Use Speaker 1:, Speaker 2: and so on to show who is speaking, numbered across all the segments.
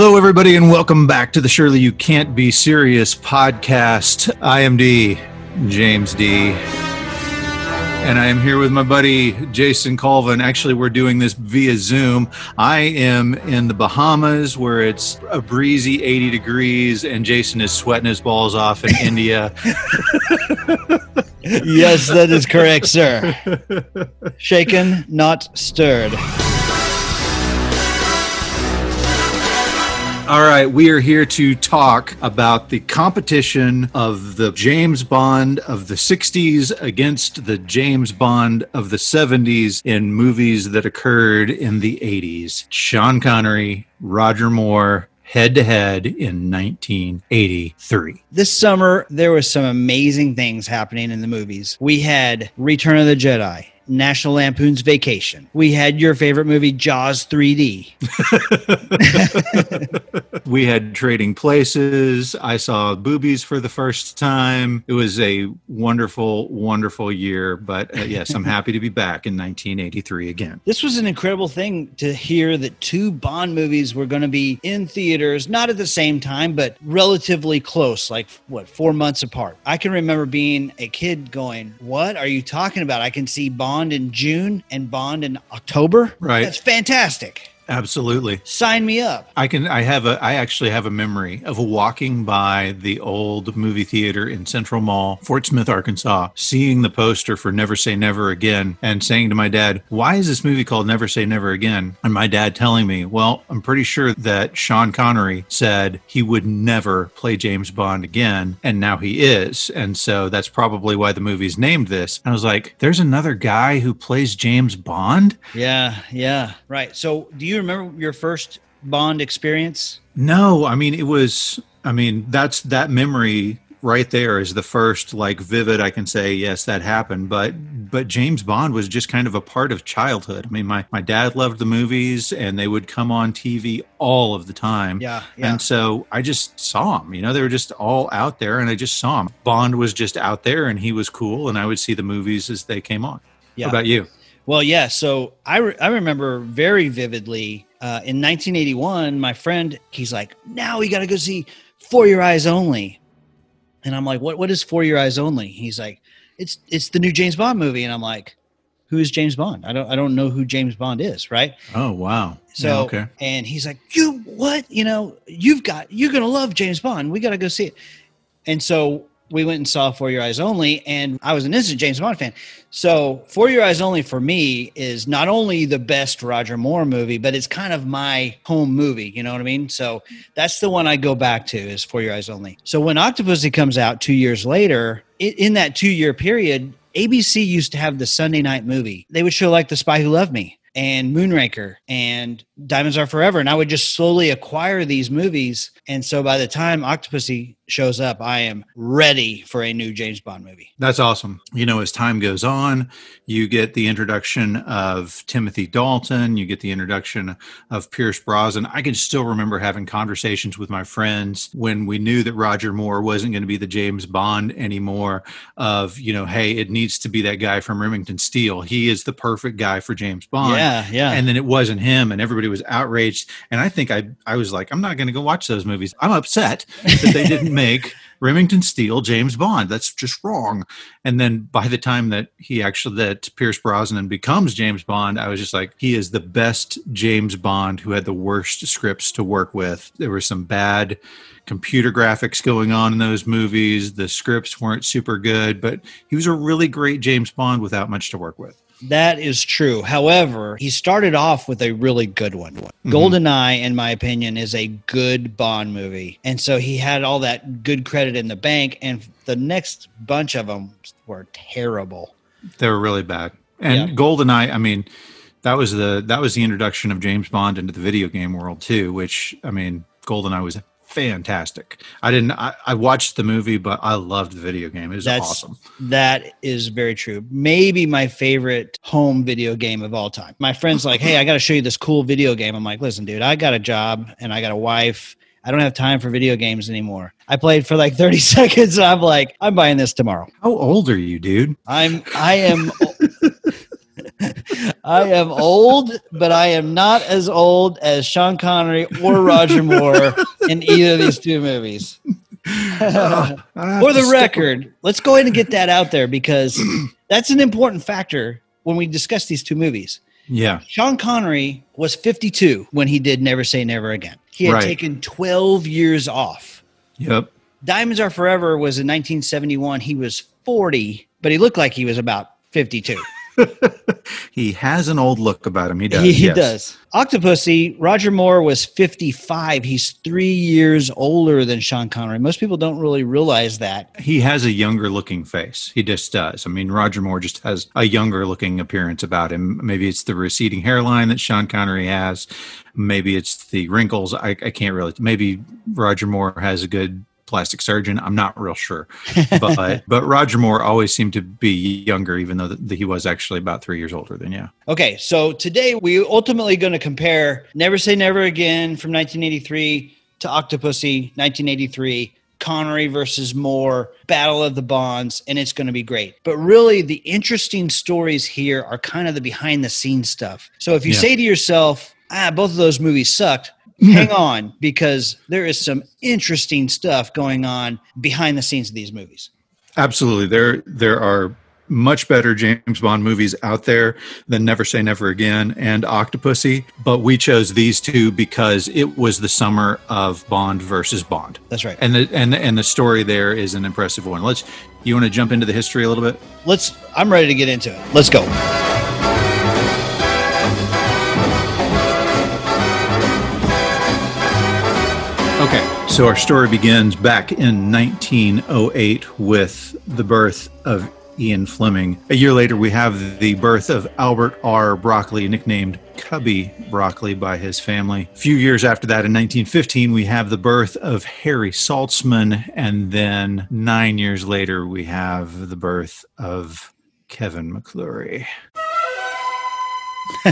Speaker 1: Hello, everybody, and welcome back to the Surely You Can't Be Serious podcast. I am D, James D. And I am here with my buddy Jason Colvin. Actually, we're doing this via Zoom. I am in the Bahamas where it's a breezy 80 degrees, and Jason is sweating his balls off in India.
Speaker 2: yes, that is correct, sir. Shaken, not stirred.
Speaker 1: All right, we are here to talk about the competition of the James Bond of the 60s against the James Bond of the 70s in movies that occurred in the 80s. Sean Connery, Roger Moore, head to head in 1983.
Speaker 2: This summer, there was some amazing things happening in the movies. We had Return of the Jedi. National Lampoon's Vacation. We had your favorite movie, Jaws 3D.
Speaker 1: we had Trading Places. I saw Boobies for the first time. It was a wonderful, wonderful year. But uh, yes, I'm happy to be back in 1983 again.
Speaker 2: This was an incredible thing to hear that two Bond movies were going to be in theaters, not at the same time, but relatively close, like what, four months apart. I can remember being a kid going, What are you talking about? I can see Bond in June and Bond in October.
Speaker 1: Right.
Speaker 2: That's fantastic.
Speaker 1: Absolutely.
Speaker 2: Sign me up.
Speaker 1: I can I have a I actually have a memory of walking by the old movie theater in Central Mall, Fort Smith, Arkansas, seeing the poster for Never Say Never Again and saying to my dad, "Why is this movie called Never Say Never Again?" And my dad telling me, "Well, I'm pretty sure that Sean Connery said he would never play James Bond again, and now he is." And so that's probably why the movie's named this. And I was like, "There's another guy who plays James Bond?"
Speaker 2: Yeah, yeah. Right. So, do you remember your first Bond experience?
Speaker 1: No, I mean it was. I mean that's that memory right there is the first like vivid I can say yes that happened but but James Bond was just kind of a part of childhood. I mean my my dad loved the movies and they would come on TV all of the time.
Speaker 2: Yeah, yeah.
Speaker 1: And so I just saw them, you know, they were just all out there and I just saw them. Bond was just out there and he was cool and I would see the movies as they came on.
Speaker 2: Yeah.
Speaker 1: What about you?
Speaker 2: Well, yeah. So I, re- I remember very vividly uh, in 1981, my friend, he's like, now we got to go see For Your Eyes Only. And I'm like, what, what is For Your Eyes Only? He's like, it's, it's the new James Bond movie. And I'm like, who is James Bond? I don't, I don't know who James Bond is. Right.
Speaker 1: Oh, wow.
Speaker 2: So,
Speaker 1: Yeah, okay.
Speaker 2: and he's like, you, what, you know, you've got, you're going to love James Bond. We got to go see it. And so we went and saw For Your Eyes Only, and I was an instant James Bond fan. So For Your Eyes Only for me is not only the best Roger Moore movie, but it's kind of my home movie. You know what I mean? So that's the one I go back to is For Your Eyes Only. So when Octopussy comes out two years later, i in that two year period, ABC used to have the Sunday night movie. They would show like The Spy Who Loved Me and Moonraker and Diamonds Are Forever. And I would just slowly acquire these movies. And so by the time Octopussy shows up, I am ready for a new James Bond movie.
Speaker 1: That's awesome. You know, as time goes on, you get the introduction of Timothy Dalton, you get the introduction of Pierce Brosnan. I can still remember having conversations with my friends when we knew that Roger Moore wasn't going to be the James Bond anymore of, you know, hey, it needs to be that guy from Remington Steele. He is the perfect guy for James Bond.
Speaker 2: Yeah, yeah.
Speaker 1: And then it wasn't him and everybody was outraged. And I think I I was like, I'm not going to go watch those movies. I'm upset that they didn't make Remington Steele James Bond. That's just wrong. And then by the time that he actually that Pierce Brosnan becomes James Bond, I was just like, he is the best James Bond who had the worst scripts to work with. There were some bad computer graphics going on in those movies. The scripts weren't super good, but he was a really great James Bond without much to work with.
Speaker 2: That is true. However, he started off with a really good one.
Speaker 1: Mm-hmm.
Speaker 2: GoldenEye, in my opinion, is a good Bond movie. And so he had all that good credit in the bank, and the next bunch of them were terrible.
Speaker 1: They were really bad. And
Speaker 2: Yeah.
Speaker 1: GoldenEye, I mean, that was the that was the introduction of James Bond into the video game world too, which I mean, GoldenEye was fantastic. I didn't I, I watched the movie, but I loved the video game. It was
Speaker 2: That's
Speaker 1: awesome.
Speaker 2: that is very true. Maybe my favorite home video game of all time. My friend's like, "Hey, I got to show you this cool video game." I'm like, "Listen, dude, I got a job and I got a wife. I don't have time for video games anymore." I played for like 30 seconds. And I'm like, "I'm buying this tomorrow."
Speaker 1: How old are you, dude?
Speaker 2: I'm I am I am old, but I am not as old as Sean Connery or Roger Moore in either of these two movies.
Speaker 1: Uh,
Speaker 2: For the record, let's go ahead and get that out there because that's an important factor when we discuss these two movies.
Speaker 1: Yeah.
Speaker 2: Sean Connery was 52 when he did Never Say Never Again. He had
Speaker 1: Right.
Speaker 2: taken 12 years off.
Speaker 1: Yep.
Speaker 2: Diamonds Are Forever was in 1971. He was 40, but he looked like he was about 52.
Speaker 1: He has an old look about him. He does.
Speaker 2: he
Speaker 1: yes.
Speaker 2: does. Octopussy, Roger Moore was 55. He's three years older than Sean Connery. Most people don't really realize that.
Speaker 1: He has a younger looking face. He just does. I mean, Roger Moore just has a younger looking appearance about him. Maybe it's the receding hairline that Sean Connery has. Maybe it's the wrinkles. I, I can't really. Maybe Roger Moore has a good plastic surgeon. I'm not real sure. But but Roger Moore always seemed to be younger, even though th- he was actually about three years older than yeah.
Speaker 2: Okay, so today we ultimately going to compare Never Say Never Again from 1983 to Octopussy 1983, Connery versus Moore, Battle of the Bonds, and it's going to be great. But really, the interesting stories here are kind of the behind the scenes stuff. So if you
Speaker 1: Yeah.
Speaker 2: say to yourself, ah, both of those movies sucked, hang on because there is some interesting stuff going on behind the scenes of these movies.
Speaker 1: Absolutely. There there are much better James Bond movies out there than Never Say Never Again and Octopussy, but we chose these two because it was the summer of Bond versus Bond.
Speaker 2: That's right.
Speaker 1: And the and the, and the story there is an impressive one. Let's you want to jump into the history a little bit?
Speaker 2: Let's I'm ready to get into it. Let's go.
Speaker 1: So our story begins back in 1908 with the birth of Ian Fleming. A year later, we have the birth of Albert R. Broccoli, nicknamed Cubby Broccoli by his family. A few years after that, in 1915, we have the birth of Harry Saltzman. And then nine years later, we have the birth of Kevin McClory.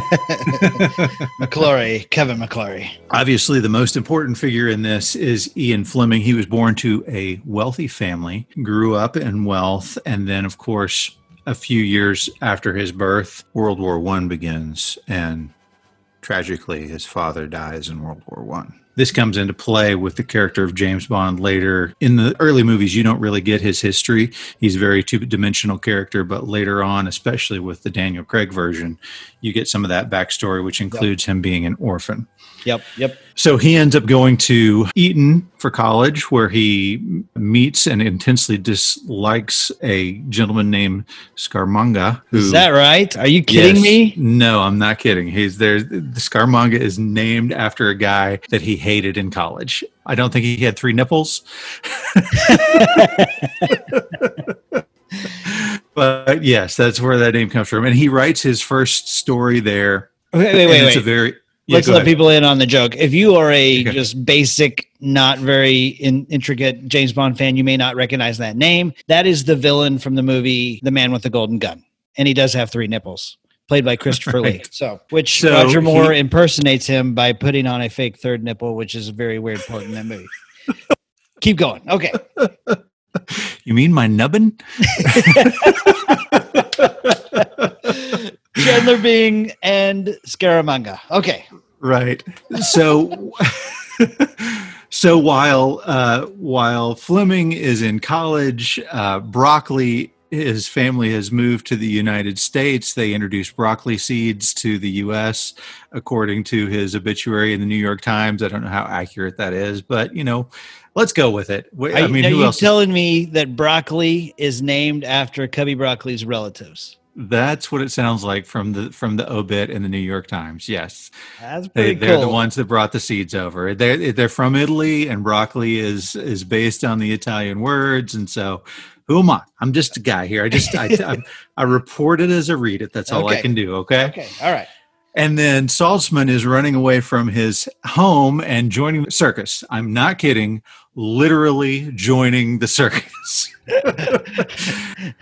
Speaker 2: McClory, Kevin McClory.
Speaker 1: Obviously, the most important figure in this is Ian Fleming. He was born to a wealthy family, grew up in wealth, and then, of course, a few years after his birth, World War One begins, and tragically, his father dies in World War One. This comes into play with the character of James Bond later. In the early movies, you don't really get his history. He's a very two dimensional character, but later on, especially with the Daniel Craig version, you get some of that backstory, which includes him being an orphan.
Speaker 2: Yep, yep.
Speaker 1: So he ends up going to Eton for college, where he meets and intensely dislikes a gentleman named Scaramanga. Who,
Speaker 2: Is that right? Are you kidding
Speaker 1: Yes.
Speaker 2: me?
Speaker 1: No, I'm not kidding. He's there. The Scaramanga is named after a guy that he hated in college. I don't think he had three nipples. but yes, that's where that name comes from. And he writes his first story there.
Speaker 2: Wait, wait, wait,
Speaker 1: it's a very yeah,
Speaker 2: Let's let
Speaker 1: ahead.
Speaker 2: people in on the joke. If you are a
Speaker 1: Okay.
Speaker 2: just basic, not very in, intricate James Bond fan, you may not recognize that name. That is the villain from the movie The Man with the Golden Gun. And he does have three nipples, played by Christopher Lee. So, which
Speaker 1: So
Speaker 2: Roger Moore
Speaker 1: he-
Speaker 2: impersonates him by putting on a fake third nipple, which is a very weird part in that movie. Keep going. Okay.
Speaker 1: You mean my nubbin?
Speaker 2: Chandler Bing and Scaramanga. Okay.
Speaker 1: Right. So so while uh while fleming is in college uh broccoli his family has moved to the united states. They introduced broccoli seeds to the us according to his obituary in the new york times. I don't know how accurate that is but you know let's go with it.
Speaker 2: Are,
Speaker 1: i mean
Speaker 2: are
Speaker 1: who
Speaker 2: you telling me that broccoli is named after Cubby Broccoli's relatives?
Speaker 1: That's what it sounds like from the from the obit in the new york times yes
Speaker 2: That's
Speaker 1: They,
Speaker 2: pretty
Speaker 1: they're
Speaker 2: cool.
Speaker 1: the ones that brought the seeds over. They're they're from Italy, and broccoli is is based on the Italian words. And so, who am I? I'm just a guy here. I just I I, I report it as I read it. That's all I can do. Okay.
Speaker 2: Okay. All right.
Speaker 1: And then Saltzman is running away from his home and joining the circus. I'm not kidding. Literally joining the circus.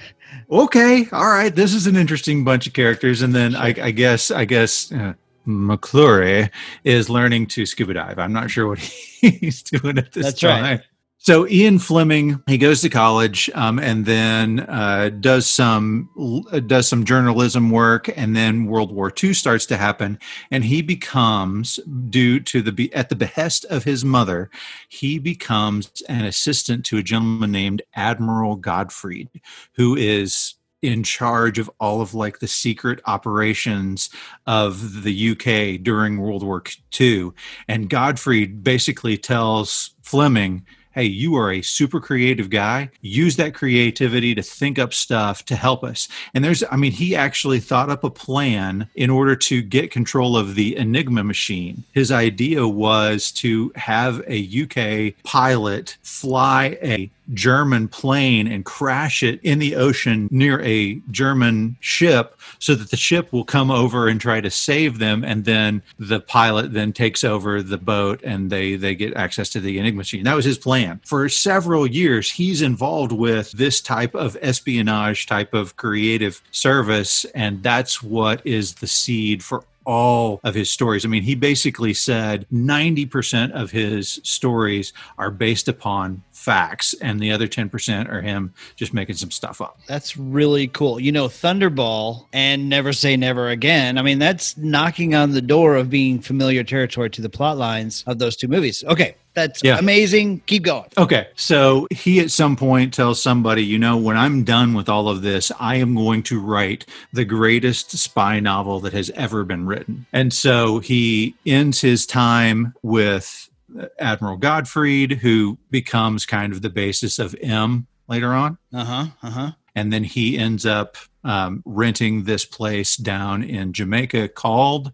Speaker 1: okay, all right. This is an interesting bunch of characters, and then I, I guess I guess uh, McClory is learning to scuba dive. I'm not sure what he's doing at this
Speaker 2: That's
Speaker 1: time.
Speaker 2: right.
Speaker 1: So Ian Fleming, he goes to college um, and then uh, does some uh, does some journalism work, and then World War II starts to happen, and he becomes, due to the at the behest of his mother, he becomes an assistant to a gentleman named Admiral Godfrey, who is in charge of all of like the secret operations of the UK during World War II. And Godfrey basically tells Fleming, hey, you are a super creative guy. Use that creativity to think up stuff to help us. And there's, I mean, he actually thought up a plan in order to get control of the Enigma machine. His idea was to have a UK pilot fly a German plane and crash it in the ocean near a German ship so that the ship will come over and try to save them. And then the pilot then takes over the boat and they they get access to the enigma machine. That was his plan. For several years he's involved with this type of espionage type of creative service. And that's what is the seed for all of his stories. I mean, he basically said 90% of his stories are based upon facts and the other 10% are him just making some stuff up.
Speaker 2: That's really cool. You know, Thunderball and Never Say Never Again. I mean, that's knocking on the door of being familiar territory to the plot lines of those two movies. Okay. That's yeah. amazing. Keep going.
Speaker 1: Okay. So he at some point tells somebody, you know, when I'm done with all of this, I am going to write the greatest spy novel that has ever been written. And so he ends his time with Admiral Godfrey, who becomes kind of the basis of M later on.
Speaker 2: Uh huh. Uh huh.
Speaker 1: And then he ends up um, renting this place down in Jamaica called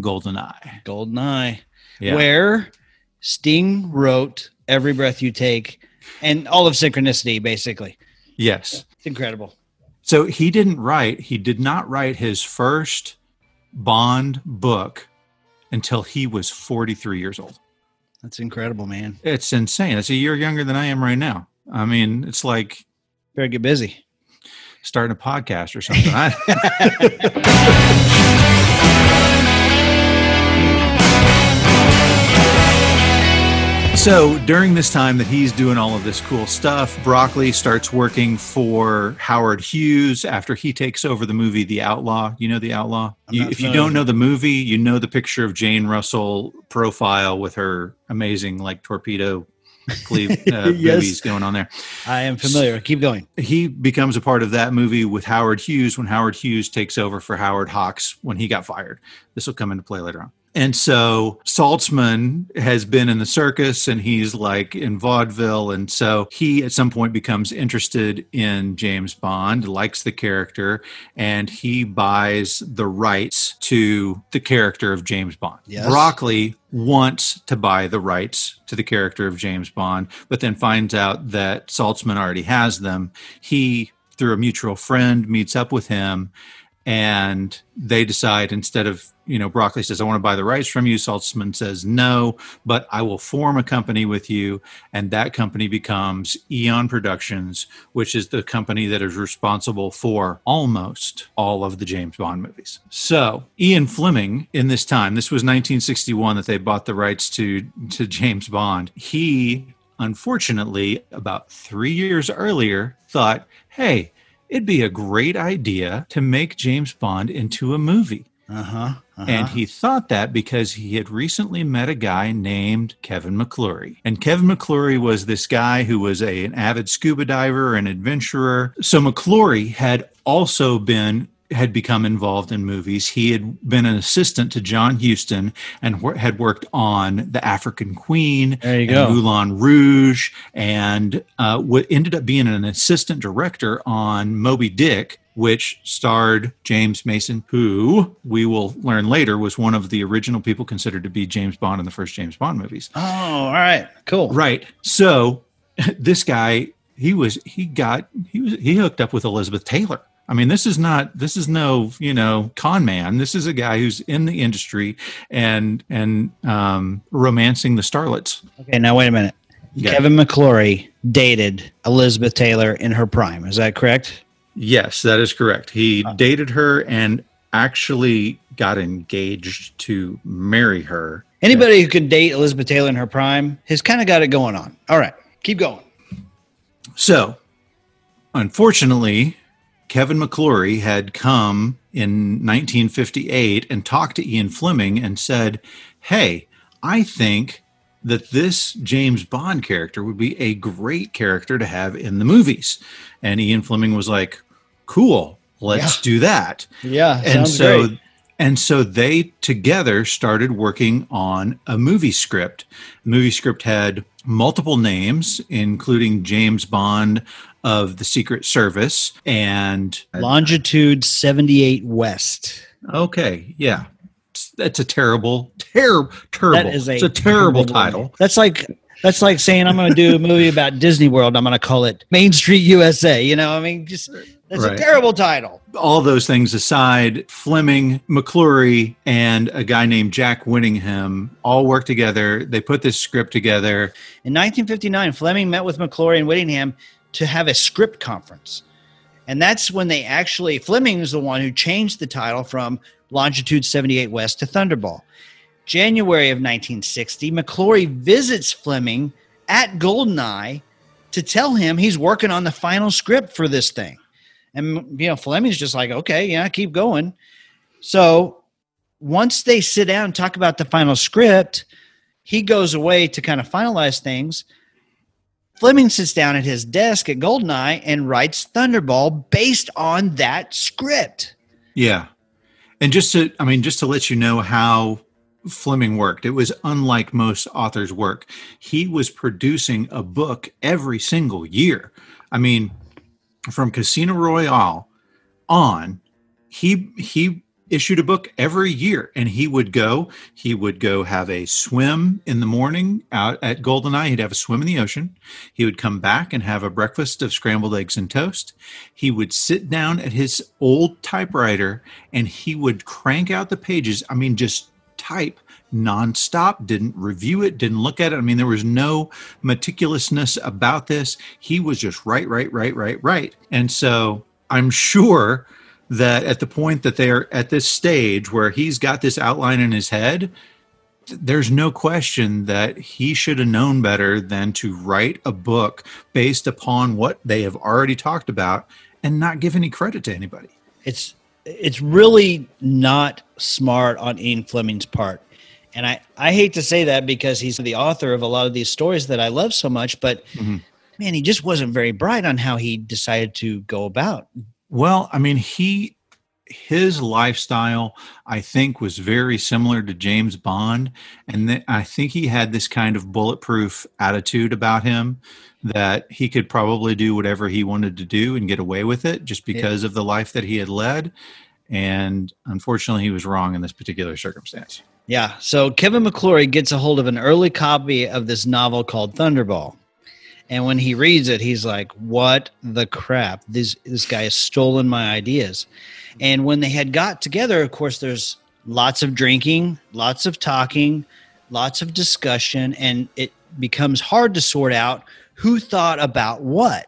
Speaker 1: Golden Eye.
Speaker 2: Golden Eye, yeah. where Sting wrote "Every Breath You Take" and all of Synchronicity, basically.
Speaker 1: Yes,
Speaker 2: it's incredible.
Speaker 1: So he didn't write. He did not write his first Bond book until he was 43 years old.
Speaker 2: That's incredible, man.
Speaker 1: It's insane. It's a year younger than I am right now. I mean, it's like
Speaker 2: better get busy.
Speaker 1: Starting a podcast or something. So during this time that he's doing all of this cool stuff, Broccoli starts working for Howard Hughes after he takes over the movie The Outlaw. You know The Outlaw? You, if you don't know the movie, you know the picture of Jane Russell profile with her amazing like torpedo Cleve uh, yes. movies going on there.
Speaker 2: I am familiar. Keep going.
Speaker 1: He becomes a part of that movie with Howard Hughes when Howard Hughes takes over for Howard Hawks when he got fired. This will come into play later on. And so Saltzman has been in the circus and he's like in vaudeville. And so he at some point becomes interested in James Bond, likes the character, and he buys the rights to the character of James Bond. Yes. Broccoli wants to buy the rights to the character of James Bond, but then finds out that Saltzman already has them. He, through a mutual friend, meets up with him and they decide instead of you know broccoli says i want to buy the rights from you. Saltzman says no but i will form a company with you. And that company becomes eon productions which is the company that is responsible for almost all of the james bond movies. So ian fleming in this time this was 1961 that they bought the rights to to james bond. He unfortunately about three years earlier thought hey it'd be a great idea to make James Bond into a movie.
Speaker 2: Uh-huh, uh-huh.
Speaker 1: And he thought that because he had recently met a guy named Kevin McClory. And Kevin McClory was this guy who was a, an avid scuba diver an adventurer. So McClory had also been had become involved in movies. He had been an assistant to John Huston and had worked on The African Queen,
Speaker 2: there you go.
Speaker 1: Moulin Rouge, and uh, what ended up being an assistant director on Moby Dick, which starred James Mason, who we will learn later was one of the original people considered to be James Bond in the first James Bond movies.
Speaker 2: Oh, all right, cool.
Speaker 1: Right. So this guy, he was he got he was he hooked up with Elizabeth Taylor I mean, this is not this is no you know con man. This is a guy who's in the industry and and um, romancing the starlets.
Speaker 2: Okay, now wait a minute. Yeah. Kevin McClory dated Elizabeth Taylor in her prime. Is that correct?
Speaker 1: Yes, that is correct. He uh, dated her and actually got engaged to marry her.
Speaker 2: Anybody who could date Elizabeth Taylor in her prime has kind of got it going on. All right. Keep going.
Speaker 1: So, unfortunately, Kevin McClory had come in 1958 and talked to Ian Fleming and said, Hey, I think that this James Bond character would be a great character to have in the movies. And Ian Fleming was like, Cool, let's
Speaker 2: Yeah.
Speaker 1: do that.
Speaker 2: Yeah,
Speaker 1: and so
Speaker 2: great.
Speaker 1: and so they together started working on a movie script. The movie script had multiple names, including James Bond of the Secret Service and
Speaker 2: Longitude 78 West.
Speaker 1: okay, yeah. That's a terrible, terrible, terrible.
Speaker 2: That is a
Speaker 1: it's a terrible title.
Speaker 2: That's like that's like saying I'm going to do a movie about Disney World. I'm going to call it Main Street USA. You know, I mean, just that's
Speaker 1: Right.
Speaker 2: a terrible title.
Speaker 1: All those things aside, Fleming, McClory, and a guy named Jack Whittingham all worked together. They put this script together.
Speaker 2: In 1959, Fleming met with McClory and Whittingham to have a script conference. And that's when they actually, Fleming is the one who changed the title from Longitude 78 West to Thunderball. January of 1960, McClory visits Fleming at Goldeneye to tell him he's working on the final script for this thing. And, you know, Fleming's just like, okay, yeah, keep going. So once they sit down and talk about the final script, he goes away to kind of finalize things. Fleming sits down at his desk at Goldeneye and writes Thunderball based on that script.
Speaker 1: Yeah. And just to, I mean, just to let you know how Fleming worked, it was unlike most authors' work. He was producing a book every single year. I mean, from Casino Royale on, he he issued a book every year and he would go he would go have a swim in the morning out at goldeneye. He'd have a swim in the ocean. He would come back and have a breakfast of scrambled eggs and toast. He would sit down at his old typewriter and he would crank out the pages. I mean just type nonstop didn't review it didn't look at it. I mean there was no meticulousness about this. He was just right right right right right. And so i'm sure that at the point that they're at this stage where he's got this outline in his head there's no question that he should have known better than to write a book based upon what they have already talked about and not give any credit to anybody
Speaker 2: It's it's really not smart on Ian Fleming's part. And I, I hate to say that because he's the author of a lot of these stories that I love so much, but
Speaker 1: Mhm.
Speaker 2: man, he just wasn't very bright on how he decided to go about.
Speaker 1: Well, I mean, he his lifestyle, I think, was very similar to James Bond, and th- I think he had this kind of bulletproof attitude about him that he could probably do whatever he wanted to do and get away with it just
Speaker 2: Yeah.
Speaker 1: because of the life that he had led. And unfortunately, he was wrong in this particular circumstance.
Speaker 2: Yeah. So Kevin McClory gets a hold of an early copy of this novel called Thunderball. And when he reads it, he's like, What the crap? This this guy has stolen my ideas. And when they had got together, of course, there's lots of drinking, lots of talking, lots of discussion, and it becomes hard to sort out who thought about what.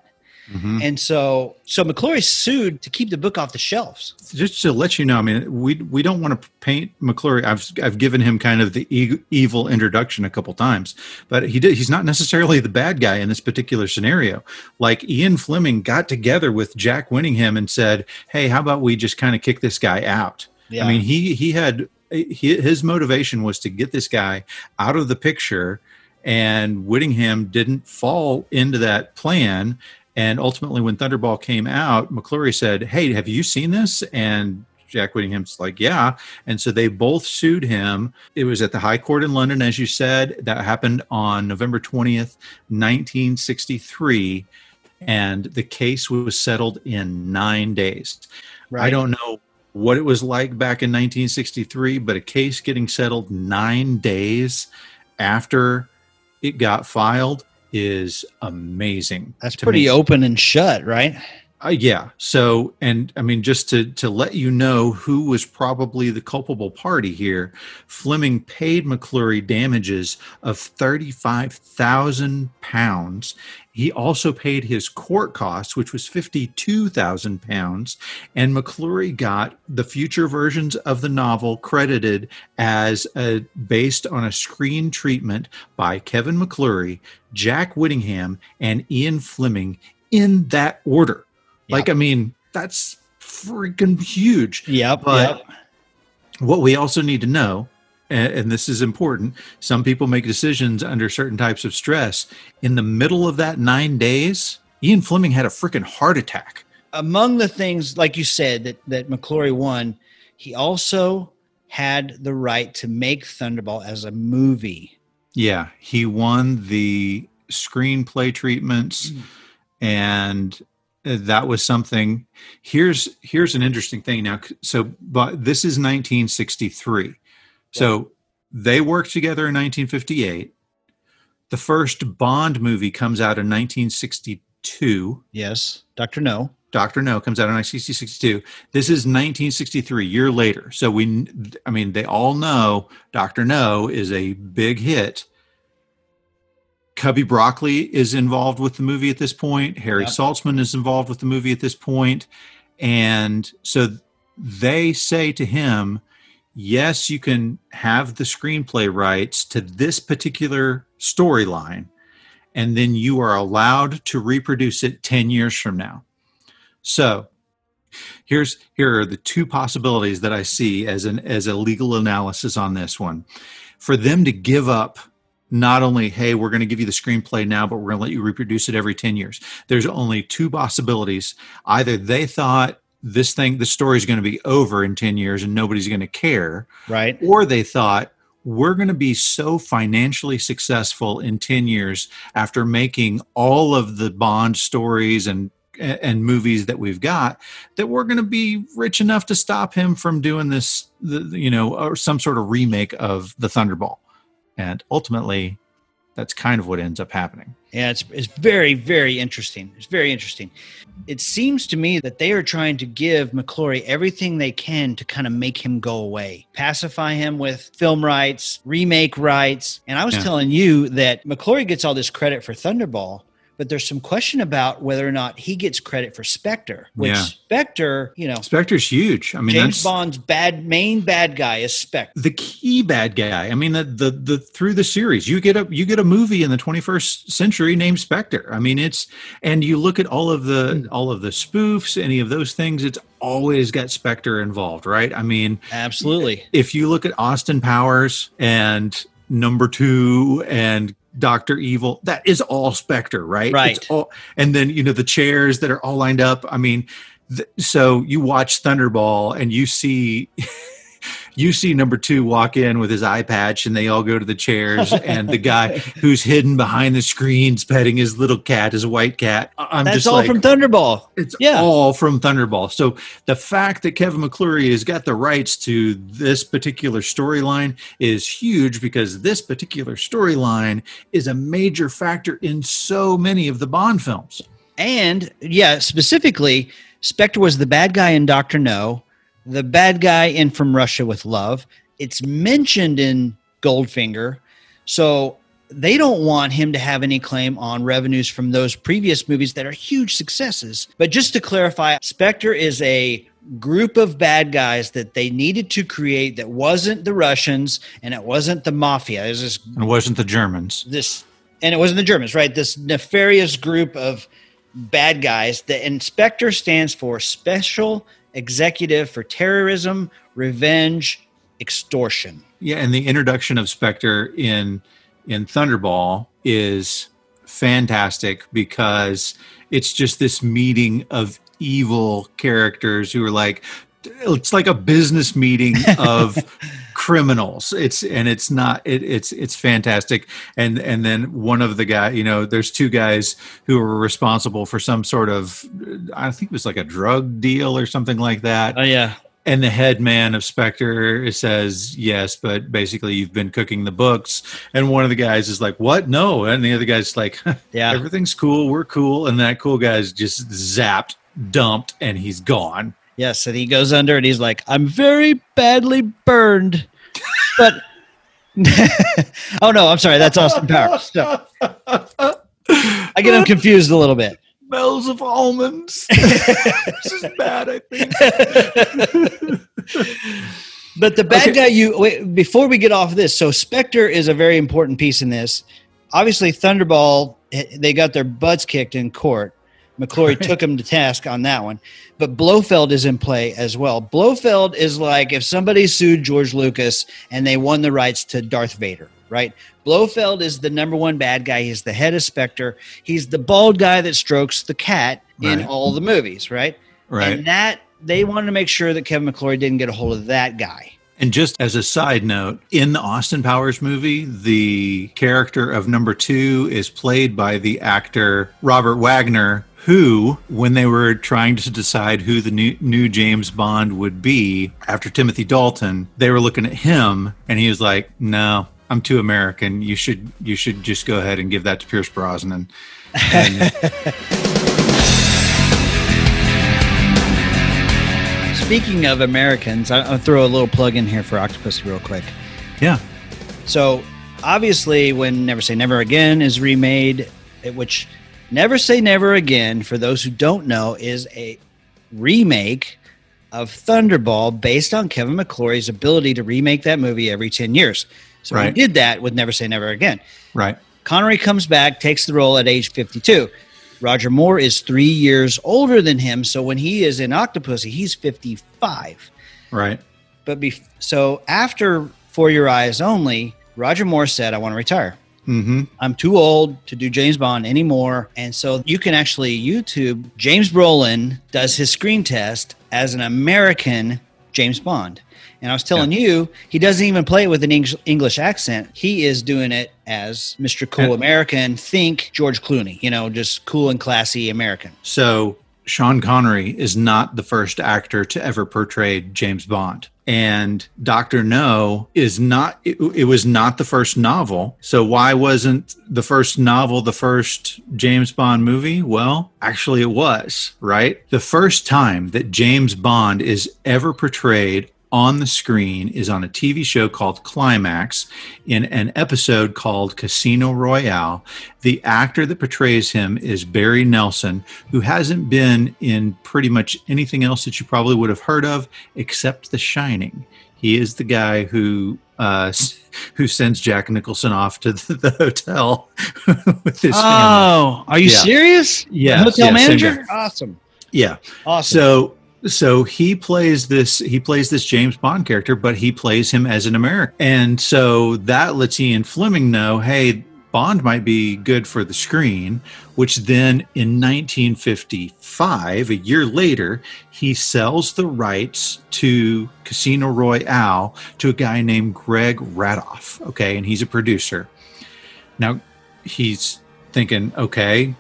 Speaker 1: Mhm.
Speaker 2: And so so McClory sued to keep the book off the shelves.
Speaker 1: just to let you know, I mean, we we don't want to paint McClory. I've I've given him kind of the e- evil introduction a couple times, but he did. He's not necessarily the bad guy in this particular scenario. Like Ian Fleming got together with Jack Whittingham and said, "Hey, how about we just kind of kick this guy out?" I mean, he he had he, his motivation was to get this guy out of the picture, and Whittingham didn't fall into that plan. And ultimately, when Thunderball came out, McClory said, "Hey, have you seen this?" And Jack Whittingham's like, "Yeah." And so they both sued him. It was at the High Court in London, as you said. That happened on November twentieth, nineteen sixty-three, and the case was settled in nine days. I don't know what it was like back in 1963, but a case getting settled nine days after it got filed is amazing.
Speaker 2: That's pretty
Speaker 1: me.
Speaker 2: open and shut, right?
Speaker 1: Uh, yeah. So, and I mean, just to to let you know who was probably the culpable party here, Fleming paid McClory damages of thirty five thousand pounds. He also paid his court costs, which was fifty two thousand pounds, and McClory got the future versions of the novel credited as a, based on a screen treatment by Kevin McClory, Jack Whittingham, and Ian Fleming in that order. Like, I mean, that's freaking huge.
Speaker 2: Yep.
Speaker 1: But
Speaker 2: yep.
Speaker 1: what we also need to know, and, and this is important, some people make decisions under certain types of stress. In the middle of that nine days, Ian Fleming had a freaking heart attack.
Speaker 2: Among the things, like you said, that that McClory won, he also had the right to make Thunderball as a movie.
Speaker 1: Yeah, he won the screenplay treatments, mm. and that was something. Here's here's an interesting thing now. So, but this is 1963. So they worked together in 1958. The first Bond movie comes out in 1962.
Speaker 2: Yes, Doctor No.
Speaker 1: Doctor No comes out in 1962. This is 1963, year later. So we, I mean, they all know Doctor No is a big hit. Cubby Broccoli is involved with the movie at this point. Harry
Speaker 2: Yep.
Speaker 1: Saltzman is involved with the movie at this point, and so they say to him, "Yes, you can have the screenplay rights to this particular storyline, and then you are allowed to reproduce it ten years from now." So here's here are the two possibilities that I see as an as a legal analysis on this one. For them to give up not only hey we're going to give you the screenplay now but we're going to let you reproduce it every 10 years. There's only two possibilities. Either they thought this thing the story is going to be over in 10 years and nobody's going to care.
Speaker 2: Right.
Speaker 1: or they thought we're going to be so financially successful in 10 years after making all of the bond stories and and movies that we've got that we're going to be rich enough to stop him from doing this the, you know or some sort of remake of the thunderball and ultimately that's kind of what ends up happening
Speaker 2: Yeah, it's it's very very interesting. It's very interesting. It seems to me that they are trying to give McClory everything they can to kind of make him go away, pacify him with film rights, remake rights. And I was
Speaker 1: Yeah.
Speaker 2: telling you that McClory gets all this credit for Thunderball, but there's some question about whether or not he gets credit for Spectre. Which
Speaker 1: Yeah.
Speaker 2: Spectre, you know,
Speaker 1: spectre's huge i mean
Speaker 2: James Bond's bad main bad guy is Spectre.
Speaker 1: the key bad guy. I mean, the, the the through the series, you get a you get a movie in the 21st century named Spectre. I mean, it's and you look at all of the hmm. all of the spoofs, any of those things, it's always got Spectre involved, right? I mean,
Speaker 2: Absolutely.
Speaker 1: if you look at Austin Powers and Number Two and Doctor Evil, that is all Spectre, right?
Speaker 2: Right.
Speaker 1: It's all, and then you know the chairs that are all lined up. I mean, th- so you watch Thunderball and you see. You see number two walk in with his eye patch, and they all go to the chairs, and the guy who's hidden behind the screens petting his little cat, his white cat. I'm
Speaker 2: That's
Speaker 1: just
Speaker 2: all
Speaker 1: like,
Speaker 2: from Thunderball.
Speaker 1: it's
Speaker 2: Yeah.
Speaker 1: all from Thunderball. So the fact that Kevin McClory has got the rights to this particular storyline is huge because this particular storyline is a major factor in so many of the Bond films.
Speaker 2: And yeah, specifically, Spectre was the bad guy in Doctor No, the bad guy in From Russia with Love. It's mentioned in Goldfinger, so they don't want him to have any claim on revenues from those previous movies that are huge successes. But just to clarify, Spectre is a group of bad guys that they needed to create that wasn't the Russians and it wasn't the mafia. It was this
Speaker 1: And it wasn't the Germans.
Speaker 2: this and it wasn't the Germans, right? This nefarious group of bad guys. The inspector stands for Special Executive for Terrorism, Revenge, Extortion.
Speaker 1: Yeah, and the introduction of Spectre in in Thunderball is fantastic because it's just this meeting of evil characters who are like it's like a business meeting of criminals it's and it's not it, it's it's fantastic and and then one of the guy you know there's two guys who are responsible for some sort of i think it was like a drug deal or something like that
Speaker 2: Oh yeah,
Speaker 1: and the head man of Spectre says yes, but basically you've been cooking the books. And one of the guys is like, "What? No!" And the other guy's like,
Speaker 2: yeah.
Speaker 1: "Everything's cool. We're cool." And that cool guy's just zapped dumped and he's gone.
Speaker 2: Yes, and he goes under and he's like, "I'm very badly burned," but oh no, I'm sorry, that's Austin Powers. No. I get them confused a little bit.
Speaker 1: Smells of almonds. this is bad, I think.
Speaker 2: But the bad
Speaker 1: Okay.
Speaker 2: guy, you wait, before we get off this, so Spectre is a very important piece in this. Obviously, Thunderball, eh, they got their butts kicked in court. McClory took him to task on that one. But Blofeld is in play as well. Blofeld is like if somebody sued George Lucas and they won the rights to Darth Vader, right? Blofeld is the number one bad guy. He's the head of Spectre. He's the bald guy that strokes the cat in
Speaker 1: Right.
Speaker 2: all the movies, right?
Speaker 1: Right.
Speaker 2: And that they wanted to make sure that Kevin McClory didn't get a hold of that guy.
Speaker 1: And just as a side note, in the Austin Powers movie, the character of number two is played by the actor Robert Wagner, who, when they were trying to decide who the new, new James Bond would be after Timothy Dalton, they were looking at him and he was like, No, I'm too American. You should you should just go ahead and give that to Pierce Brosnan. And
Speaker 2: Speaking of Americans, I- I'll throw a little plug in here for Octopus real quick.
Speaker 1: yeah.
Speaker 2: So, obviously, when Never Say Never Again is remade, which Never Say Never Again, for those who don't know, is a remake of Thunderball based on Kevin McClory's ability to remake that movie every 10 years. So, he did that with Never Say Never Again.
Speaker 1: Right.
Speaker 2: Connery comes back, takes the role at age 52. Roger Moore is three years older than him, so when he is in Octopussy, he's 55.
Speaker 1: Right.
Speaker 2: But be- so after For Your Eyes Only, Roger Moore said, I want to retire.
Speaker 1: Mm-hmm.
Speaker 2: I'm too old to do James Bond anymore. And so you can actually YouTube James Brolin does his screen test as an American James Bond. And I was telling you, he doesn't even play it with an English, English accent. He is doing it as Mr. Cool
Speaker 1: Yeah.
Speaker 2: American. Think George Clooney, you know, just cool and classy American.
Speaker 1: So Sean Connery is not the first actor to ever portray James Bond. And Dr. No is not, it, it was not the first novel. So why wasn't the first novel the first James Bond movie? Well, actually it was, right? The first time that James Bond is ever portrayed on the screen is on a TV show called Climax in an episode called Casino Royale. The actor that portrays him is Barry Nelson, who hasn't been in pretty much anything else that you probably would have heard of except The Shining. He is the guy who uh, who sends Jack Nicholson off to the, the hotel with his family.
Speaker 2: Oh, are you
Speaker 1: Yeah.
Speaker 2: serious?
Speaker 1: Yes,
Speaker 2: The hotel
Speaker 1: yes,
Speaker 2: manager? Awesome.
Speaker 1: Yeah.
Speaker 2: Awesome.
Speaker 1: So so he plays this he plays this James Bond character, but he plays him as an American. And so that lets Ian Fleming know, hey, Bond might be good for the screen, which then in 1955, a year later, he sells the rights to Casino Royale to a guy named Greg Ratoff. Okay, and he's a producer. Now he's thinking, okay,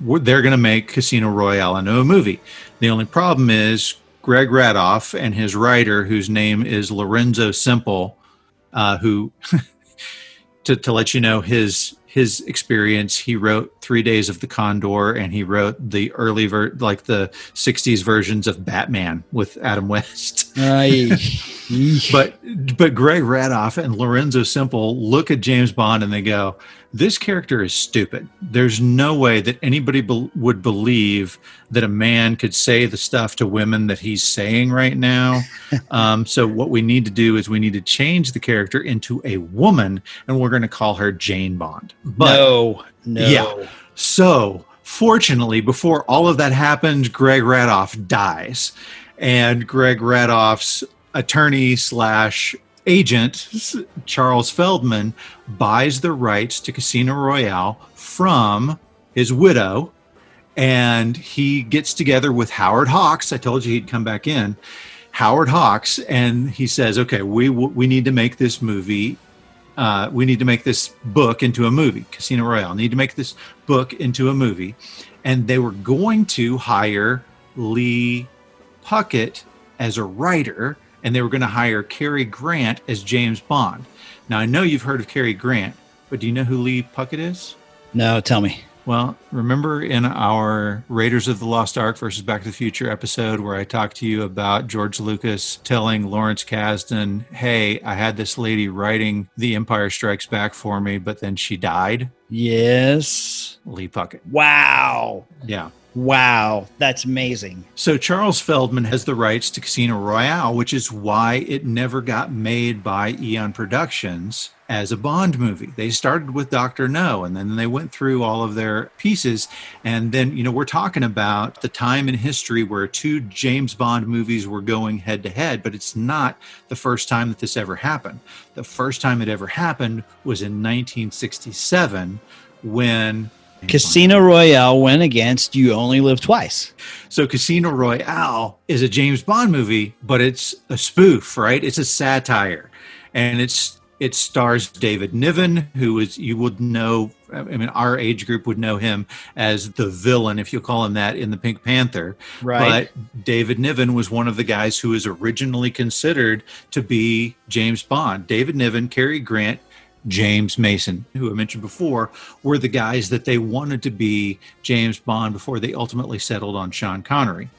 Speaker 1: they're going to make Casino Royale into a movie. The only problem is Greg Ratoff and his writer, whose name is Lorenzo Semple, uh, who, to, to let you know his his experience, he wrote Three Days of the Condor, and he wrote the early ver- like the '60s versions of Batman with Adam West. But but Greg Ratoff and Lorenzo Semple look at James Bond and they go, "This character is stupid. There's no way that anybody be- would believe that a man could say the stuff to women that he's saying right now. um, so what we need to do is we need to change the character into a woman, and we're going to call her Jane Bond. But
Speaker 2: no, no.
Speaker 1: Yeah. so, fortunately, before all of that happened, Greg Ratoff dies. And Greg Ratoff's attorney slash agent, Charles Feldman, buys the rights to Casino Royale from his widow. And he gets together with Howard Hawks. I told you he'd come back in. Howard Hawks, and he says, "Okay, we we need to make this movie uh, we need to make this book into a movie, Casino Royale. Need to make this book into a movie, and they were going to hire Leigh Brackett as a writer, and they were going to hire Cary Grant as James Bond. Now I know you've heard of Cary Grant, but do you know who Leigh Brackett is?
Speaker 2: No, tell me.
Speaker 1: Well, remember in our Raiders of the Lost Ark versus Back to the Future episode where I talked to you about George Lucas telling Lawrence Kasdan, hey, I had this lady writing The Empire Strikes Back for me, but then she died?
Speaker 2: Yes.
Speaker 1: Leigh Brackett.
Speaker 2: Wow.
Speaker 1: Yeah.
Speaker 2: Wow. That's amazing.
Speaker 1: So Charles Feldman has the rights to Casino Royale, which is why it never got made by Eon Productions as a Bond movie. They started with Dr. No and then they went through all of their pieces. And then, you know, we're talking about the time in history where two James Bond movies were going head to head, but it's not the first time that this ever happened. The first time it ever happened was in 1967 when
Speaker 2: Casino Royale went against You Only Live Twice.
Speaker 1: So Casino Royale is a James Bond movie, but it's a spoof, right? It's a satire. And it's it stars David Niven, who is you would know. I mean, our age group would know him as the villain, if you call him that, in the Pink Panther.
Speaker 2: Right.
Speaker 1: But David Niven was one of the guys who was originally considered to be James Bond. David Niven, Cary Grant, James Mason, who I mentioned before, were the guys that they wanted to be James Bond before they ultimately settled on Sean Connery.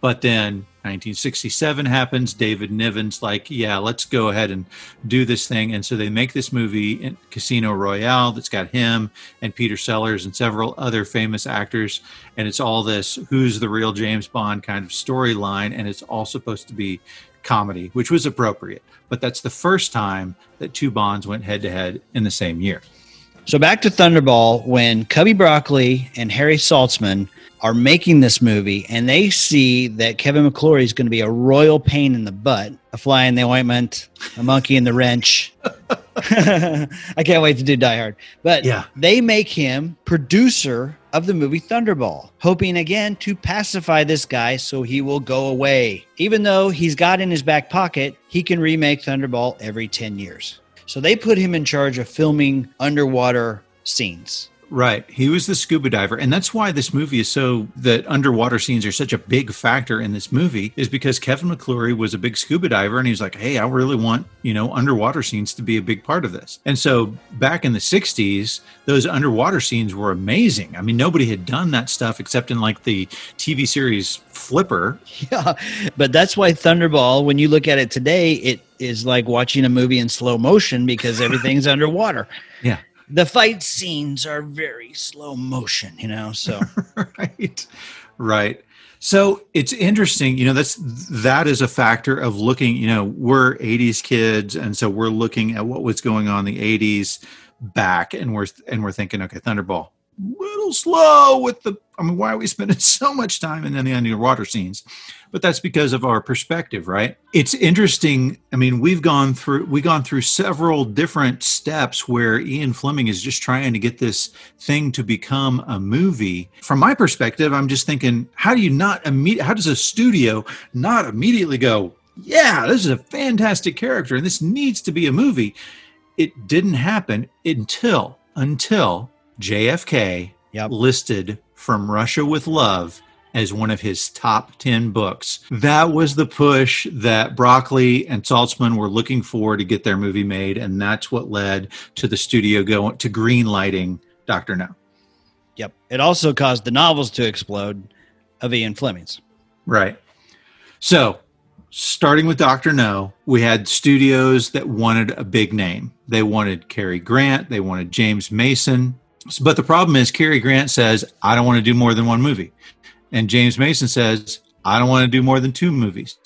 Speaker 1: But then 1967 happens. David Niven's like, yeah, let's go ahead and do this thing. And so they make this movie, in Casino Royale, that's got him and Peter Sellers and several other famous actors. And it's all this who's the real James Bond kind of storyline. And it's all supposed to be comedy, which was appropriate. But that's the first time that two Bonds went head to head in the same year.
Speaker 2: So back to Thunderball when Cubby Broccoli and Harry Saltzman are making this movie and they see that Kevin McClory is going to be a royal pain in the butt, a fly in the ointment, a monkey in the wrench. I can't wait to do Die Hard. But
Speaker 1: Yeah.
Speaker 2: they make him producer of the movie Thunderball, hoping again to pacify this guy so he will go away. Even though he's got in his back pocket, he can remake Thunderball every 10 years. So they put him in charge of filming underwater scenes.
Speaker 1: Right. He was the scuba diver. And that's why this movie is so that underwater scenes are such a big factor in this movie, is because Kevin McClory was a big scuba diver and he's like, Hey, I really want, you know, underwater scenes to be a big part of this. And so back in the 60s, those underwater scenes were amazing. I mean, nobody had done that stuff except in like the TV series Flipper.
Speaker 2: Yeah, but that's why Thunderball, when you look at it today, it is like watching a movie in slow motion because everything's underwater.
Speaker 1: Yeah.
Speaker 2: The fight scenes are very slow motion, you know. So
Speaker 1: right right so it's interesting you know that's that is a factor of looking you know we're 80s kids and so we're looking at what was going on in the 80s back and we're and we're thinking okay thunderball little slow with the i mean why are we spending so much time in the underwater scenes but that's because of our perspective right? It's interesting i mean we've gone through we've gone through several different steps where ian fleming is just trying to get this thing to become a movie. From my perspective i'm just thinking how do you not immediate how does a studio not immediately go yeah this is a fantastic character and this needs to be a movie? It didn't happen until until jfk
Speaker 2: Yep.
Speaker 1: listed from russia with love as one of his top 10 books. That was the push that Broccoli and Saltzman were looking for to get their movie made. And that's what led to the studio going to green lighting Dr. No.
Speaker 2: Yep. It also caused the novels to explode of Ian Fleming's.
Speaker 1: Right. So, starting with Dr. No, we had studios that wanted a big name. They wanted Cary Grant, they wanted James Mason. But the problem is, Cary Grant says, I don't want to do more than one movie. And James Mason says, I don't want to do more than two movies.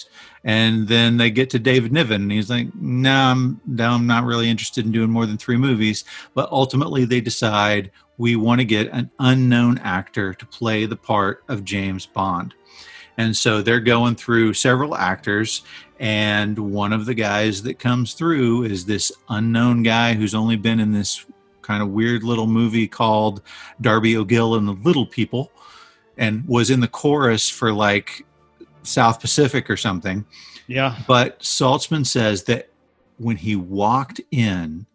Speaker 1: And then they get to David Niven, and he's like, "No, I'm, I'm not really interested in doing more than three movies." But ultimately, they decide we want to get an unknown actor to play the part of James Bond. And so they're going through several actors, and one of the guys that comes through is this unknown guy who's only been in this kind of weird little movie called Darby O'Gill and the Little People, and was in the chorus for like South Pacific or something.
Speaker 2: Yeah.
Speaker 1: But Saltzman says that when he walked in,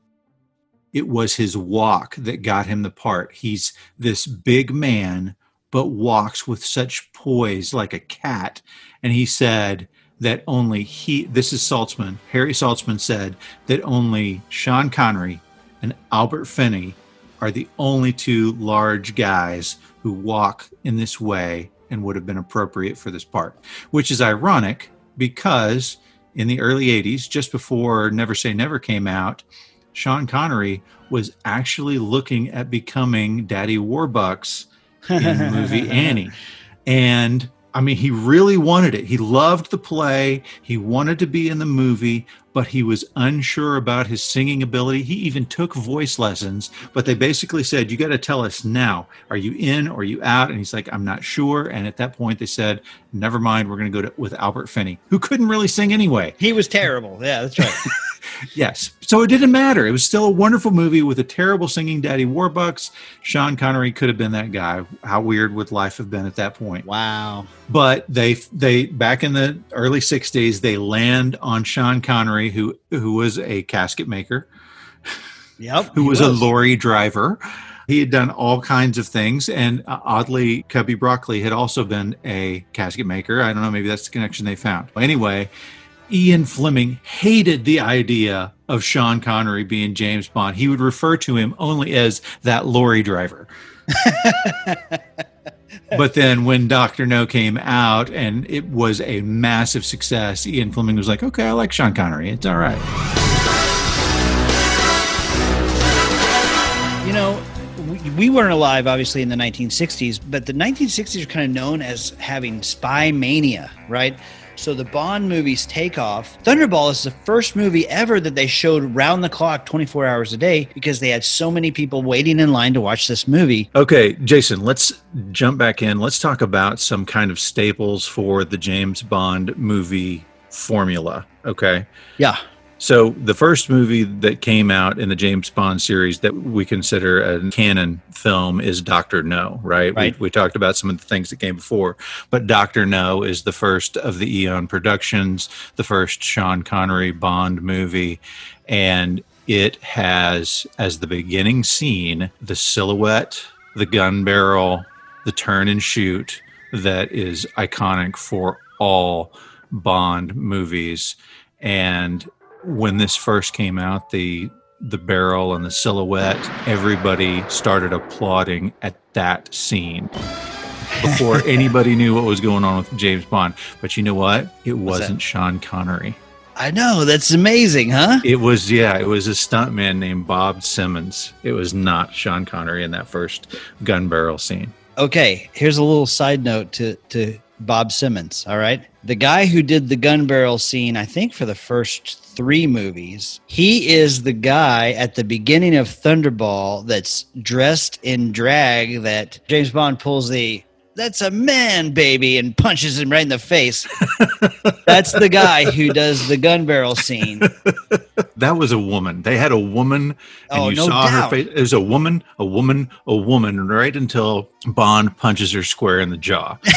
Speaker 1: it was his walk that got him the part. He's this big man, but walks with such poise like a cat. And he said that only he, this is Saltzman, Harry Saltzman said that only Sean Connery and Albert Finney are the only two large guys who walk in this way and would have been appropriate for this part, which is ironic because in the early 80s, just before Never Say Never came out, Sean Connery was actually looking at becoming Daddy Warbucks in the movie Annie. And I mean, he really wanted it. He loved the play. He wanted to be in the movie, but he was unsure about his singing ability. He even took voice lessons, but they basically said, You got to tell us now. Are you in or are you out? And he's like, I'm not sure. And at that point, they said, Never mind. We're going to go with Albert Finney, who couldn't really sing anyway.
Speaker 2: He was terrible. Yeah, that's right.
Speaker 1: yes. So it didn't matter. It was still a wonderful movie with a terrible singing Daddy Warbucks. Sean Connery could have been that guy. How weird would life have been at that point?
Speaker 2: wow.
Speaker 1: But they they back in the early 60s they land on Sean Connery who who was a casket maker,
Speaker 2: Yep.
Speaker 1: who
Speaker 2: he
Speaker 1: was, a lorry driver. He had done all kinds of things, and uh, oddly, Cubby Broccoli had also been a casket maker. I don't know, maybe that's the connection they found. Anyway, Ian Fleming hated the idea of Sean Connery being James Bond. He would refer to him only as that lorry driver. but then when Dr. No came out and it was a massive success, Ian Fleming was like, okay, I like Sean Connery. It's all right.
Speaker 2: You know, we, we weren't alive, obviously, in the 1960s, but the 1960s are kind of known as having spy mania, right? So the Bond movies take off. Thunderball is the first movie ever that they showed round the clock, 24 hours a day, because they had so many people waiting in line to watch this movie.
Speaker 1: Okay, Jason, let's jump back in. Let's talk about some kind of staples for the James Bond movie formula. Okay.
Speaker 2: Yeah.
Speaker 1: So the first movie that came out in the James Bond series that we consider a canon film is Doctor No, right?
Speaker 2: Right.
Speaker 1: We, we talked about some of the things that came before, but Doctor No is the first of the Eon Productions, the first Sean Connery Bond movie, and it has as the beginning scene the silhouette, the gun barrel, the turn and shoot that is iconic for all Bond movies. And when this first came out, the the barrel and the silhouette, everybody started applauding at that scene before anybody knew what was going on with James Bond. But you know what? It wasn't Sean Connery.
Speaker 2: I know. That's amazing, huh?
Speaker 1: It was yeah, it was a stuntman named Bob Simmons. It was not Sean Connery in that first gun barrel scene.
Speaker 2: Okay, here's a little side note to to Bob Simmons. All right, the guy who did the gun barrel scene, I think for the first three movies, he is the guy at the beginning of Thunderball that's dressed in drag that James Bond pulls the "That's a man, baby" and punches him right in the face. that's the guy who does the gun barrel scene.
Speaker 1: That was a woman. They had a woman, and
Speaker 2: Oh,
Speaker 1: you
Speaker 2: no
Speaker 1: saw her face. It was a woman, a woman, a woman, right until Bond punches her square in the jaw.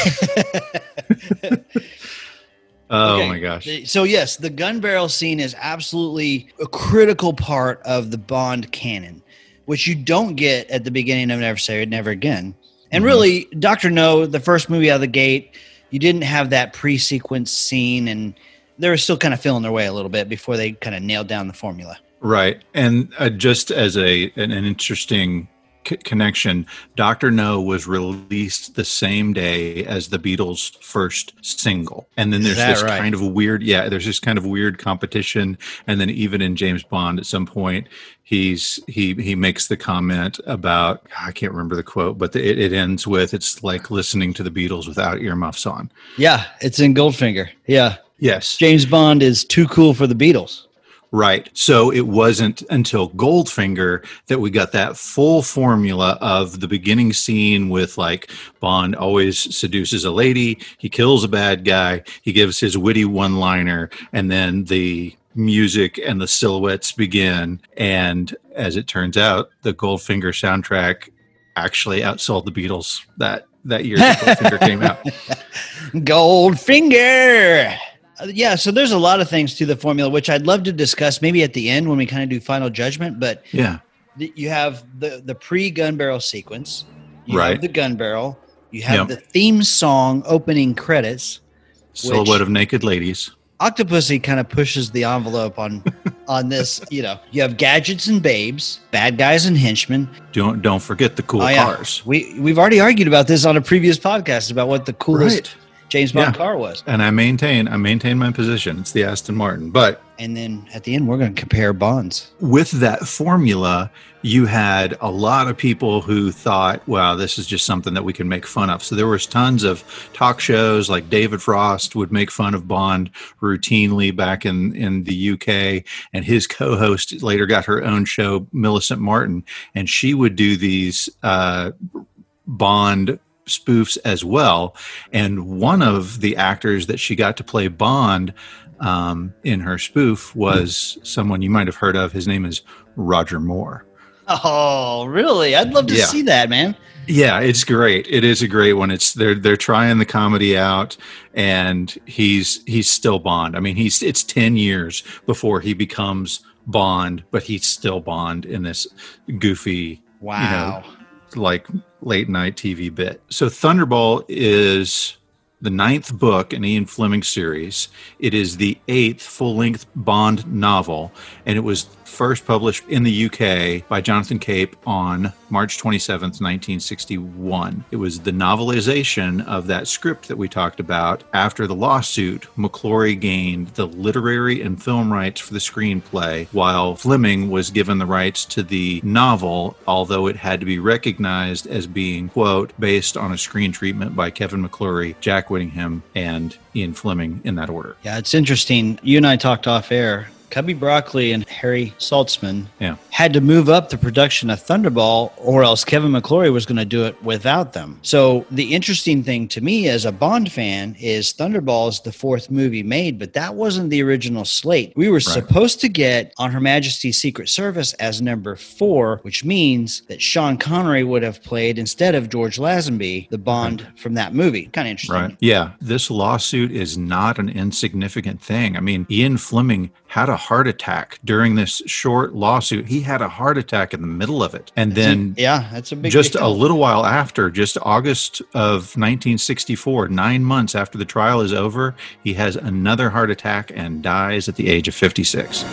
Speaker 1: oh
Speaker 2: Okay,
Speaker 1: my gosh!
Speaker 2: So yes, the gun barrel scene is absolutely a critical part of the Bond canon, which you don't get at the beginning of Never Say Never Again. And
Speaker 1: Mhm.
Speaker 2: really, Doctor No, the first movie out of the gate, you didn't have that pre-sequence scene, and they were still kind of feeling their way a little bit before they kind of nailed down the formula.
Speaker 1: Right, and uh, just as a an, an interesting c- connection, Doctor No was released the same day as the Beatles' first single, and then there's this
Speaker 2: right?
Speaker 1: kind of weird, yeah, there's this kind of weird competition, and then even in James Bond, at some point, he's he he makes the comment about I can't remember the quote, but the, it, it ends with it's like listening to the Beatles without earmuffs on.
Speaker 2: Yeah, it's in Goldfinger. Yeah,
Speaker 1: Yes,
Speaker 2: James Bond is too cool for the Beatles.
Speaker 1: Right. So it wasn't until Goldfinger that we got that full formula of the beginning scene with like Bond always seduces a lady, he kills a bad guy, he gives his witty one liner, and then the music and the silhouettes begin. And as it turns out, the Goldfinger soundtrack actually outsold the Beatles that that year Goldfinger came out.
Speaker 2: Goldfinger. Uh, yeah, so there's a lot of things to the formula, which I'd love to discuss maybe at the end when we kind of do final judgment. But
Speaker 1: Yeah.
Speaker 2: you have the the pre gun barrel sequence, you
Speaker 1: Right.
Speaker 2: have the gun barrel, you have
Speaker 1: Yep.
Speaker 2: the theme song opening credits.
Speaker 1: Silhouette of naked ladies.
Speaker 2: Octopussy kind of pushes the envelope on on this. You know, you have gadgets and babes, bad guys and henchmen.
Speaker 1: Don't don't forget the cool
Speaker 2: Oh, yeah.
Speaker 1: cars.
Speaker 2: We we've already argued about this on a previous podcast about what the coolest
Speaker 1: Right.
Speaker 2: James Bond
Speaker 1: Yeah.
Speaker 2: car was.
Speaker 1: And I maintain I maintain my position. It's the Aston Martin. But
Speaker 2: And then at the end, we're going to compare bonds.
Speaker 1: with that formula, you had a lot of people who thought, wow, this is just something that we can make fun of. So there was tons of talk shows like David Frost would make fun of Bond routinely back in, in the UK. And his co-host later got her own show, Millicent Martin, and she would do these uh, Bond spoofs as well. And one of the actors that she got to play Bond um, in her spoof was someone you might have heard of. His name is Roger Moore.
Speaker 2: Oh, really? I'd love to
Speaker 1: Yeah.
Speaker 2: see that, man.
Speaker 1: Yeah, it's great. It is a great one. It's they're they're trying the comedy out, and he's he's still Bond. I mean, he's it's ten years before he becomes Bond, but he's still Bond in this goofy
Speaker 2: Wow.
Speaker 1: Like late night TV bit. So Thunderball is the ninth book in Ian Fleming series. It is the eighth full length Bond novel, and it was first published in the UK by Jonathan Cape on March 27th, 1961. It was the novelization of that script that we talked about. After the lawsuit, McClory gained the literary and film rights for the screenplay, while Fleming was given the rights to the novel, although it had to be recognized as being, quote, based on a screen treatment by Kevin McClory, Jack Whittingham, and Ian Fleming in that order.
Speaker 2: Yeah, it's interesting. You and I talked off air. Cubby Broccoli and Harry Saltzman
Speaker 1: Yeah.
Speaker 2: had to move up the production of Thunderball, or else Kevin McClory was going to do it without them. So the interesting thing to me as a Bond fan is Thunderball is the fourth movie made, but that wasn't the original slate. We were supposed to get On Her Majesty's Secret Service as number four, which means that Sean Connery would have played instead of George Lazenby the Bond from that movie. Kind of interesting.
Speaker 1: Right. Yeah. This lawsuit is not an insignificant thing. I mean, Ian Fleming had a heart attack during this short lawsuit. He had a heart attack in the middle of it. And then
Speaker 2: yeah, that's a big
Speaker 1: just a little while after, just August of 1964, nine months after the trial is over, he has another heart attack and dies at the age of 56.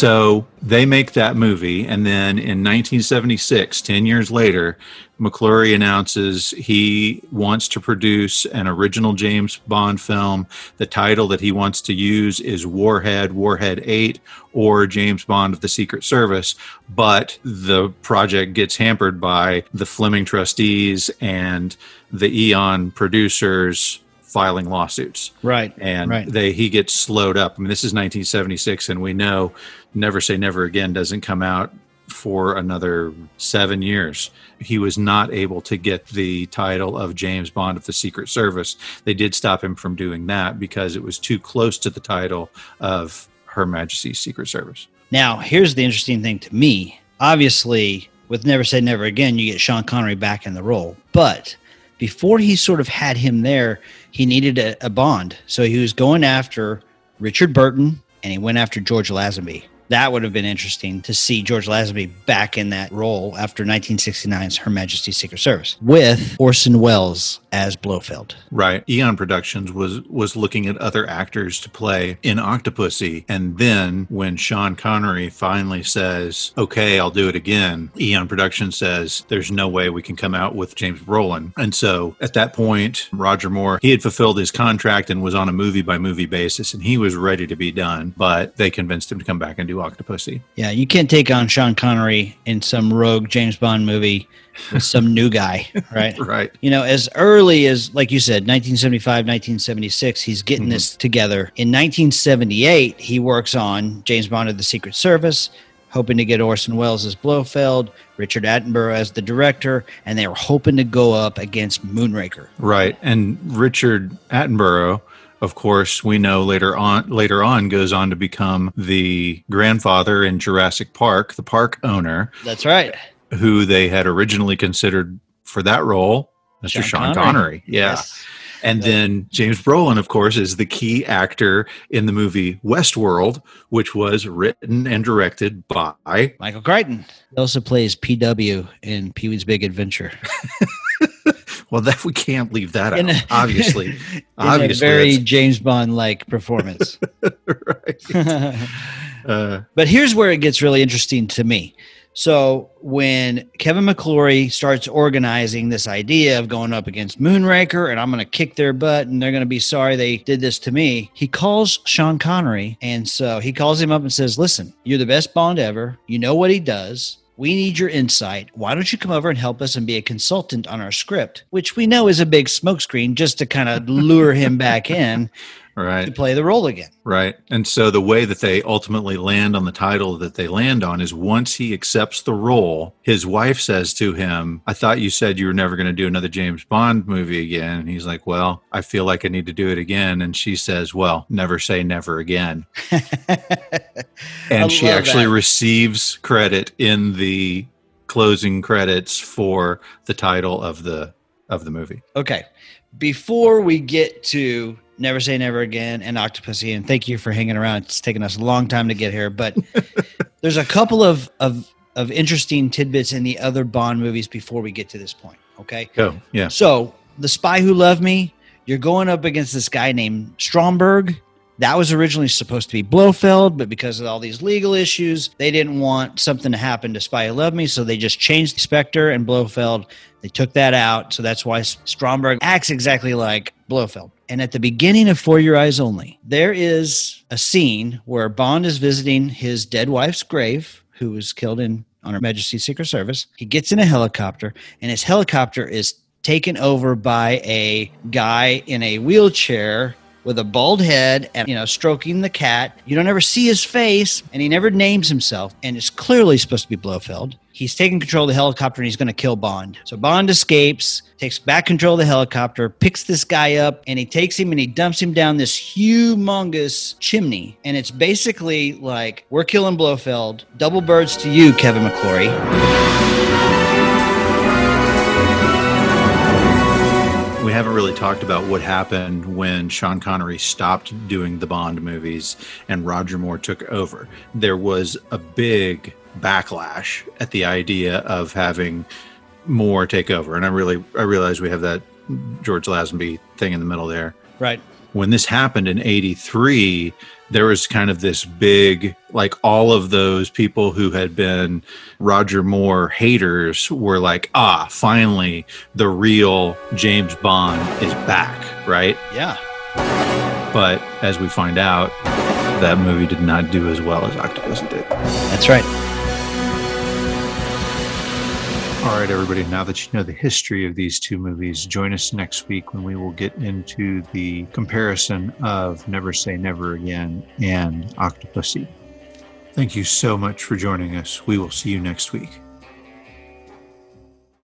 Speaker 1: So they make that movie, and then in 1976, 10 years later, McClory announces he wants to produce an original James Bond film. The title that he wants to use is Warhead, Warhead 8, or James Bond of the Secret Service. But the project gets hampered by the Fleming trustees and the Eon producers filing lawsuits
Speaker 2: right.
Speaker 1: and
Speaker 2: Right.
Speaker 1: they he gets slowed up. I mean, this is 1976, and we know "Never Say Never Again" doesn't come out for another seven years. He was not able to get the title of James Bond of the Secret Service. They did stop him from doing that because it was too close to the title of Her Majesty's Secret Service.
Speaker 2: Now, here's the interesting thing to me. Obviously, with Never Say Never Again, you get Sean Connery back in the role. But before he sort of had him there, he needed a, a Bond. So he was going after Richard Burton and he went after George Lazenby. That would have been interesting to see George Lazenby back in that role after 1969's Her Majesty's Secret Service with Orson Welles as Blofeld.
Speaker 1: Right. Eon Productions was was looking at other actors to play in Octopussy, and then when Sean Connery finally says, "Okay, I'll do it again," Eon Productions says, "There's no way we can come out with James Brolin." And so at that point, Roger Moore he had fulfilled his contract and was on a movie by movie basis, and he was ready to be done. But they convinced him to come back and do Octopussy.
Speaker 2: Yeah, you can't take on Sean Connery in some rogue James Bond movie with some new guy, right?
Speaker 1: Right.
Speaker 2: You know, as early as, like you said, 1975, 1976, he's getting
Speaker 1: Mhm.
Speaker 2: this together. In 1978, he works on James Bond of the Secret Service, hoping to get Orson Welles as Blofeld, Richard Attenborough as the director, and they were hoping to go up against Moonraker.
Speaker 1: Right. And Richard Attenborough, of course, we know later on later on goes on to become the grandfather in Jurassic Park, the park owner,
Speaker 2: That's right.
Speaker 1: who they had originally considered for that role, Mr. Sean, Connery. Yeah.
Speaker 2: Yes.
Speaker 1: And then James Brolin, of course, is the key actor in the movie Westworld, which was written and directed by
Speaker 2: Michael Crichton. He also plays PW in Pee Wee's Big Adventure.
Speaker 1: Well, that we can't leave that
Speaker 2: In
Speaker 1: out.
Speaker 2: a-
Speaker 1: obviously, obviously,
Speaker 2: a very
Speaker 1: that's-
Speaker 2: James Bond like performance.
Speaker 1: right. Uh,
Speaker 2: But here's where it gets really interesting to me. So when Kevin McClory starts organizing this idea of going up against Moonraker and I'm going to kick their butt and they're going to be sorry they did this to me, he calls Sean Connery and so he calls him up and says, "Listen, you're the best Bond ever. You know what he does. We need your insight. Why don't you come over and help us and be a consultant on our script, which we know is a big smokescreen just to kind of lure him back in to
Speaker 1: right.
Speaker 2: play the role again."
Speaker 1: Right. And so the way that they ultimately land on the title that they land on is once he accepts the role, his wife says to him, I thought you said you were never going to do another James Bond movie again. And he's like, Well, I feel like I need to do it again. And she says, Well, never say never again. And she actually
Speaker 2: that.
Speaker 1: receives credit in the closing credits for the title of the of the movie.
Speaker 2: Okay. Before we get to Never Say Never Again and Octopussy, and thank you for hanging around. It's taken us a long time to get here, but there's a couple of, of of interesting tidbits in the other Bond movies before we get to this point. Okay.
Speaker 1: Go. Yeah.
Speaker 2: So, The Spy Who Loved Me, you're going up against this guy named Stromberg. That was originally supposed to be Blofeld, but because of all these legal issues, they didn't want something to happen to Spy Who Loved Me, so they just changed Spectre and Blofeld. They took that out, so that's why Stromberg acts exactly like Blofeld. And at the beginning of For Your Eyes Only, there is a scene where Bond is visiting his dead wife's grave, who was killed in on Her Majesty's Secret Service. He gets in a helicopter, and his helicopter is taken over by a guy in a wheelchair with a bald head and you know stroking the cat. You don't ever see his face and he never names himself and it's clearly supposed to be blofeld. He's taking control of the helicopter and he's going to kill bond. So bond escapes takes back control of the helicopter picks this guy up and he takes him and he dumps him down this humongous chimney. And it's basically like we're killing blofeld. Double birds to you kevin mcclory
Speaker 1: haven't really talked about what happened when Sean Connery stopped doing the Bond movies and Roger Moore took over. There was a big backlash at the idea of having Moore take over. And I really I realize we have that George Lazenby thing in the middle there.
Speaker 2: right
Speaker 1: When this happened in 83, there was kind of this big like all of those people who had been Roger Moore haters were like, ah, finally the real James Bond is back, right?
Speaker 2: yeah
Speaker 1: But as we find out, that movie did not do as well as Octopussy did.
Speaker 2: that's right
Speaker 1: All right, everybody, now that you know the history of these two movies, join us next week when we will get into the comparison of Never Say Never Again and Octopussy. Thank you so much for joining us. We will see you next week.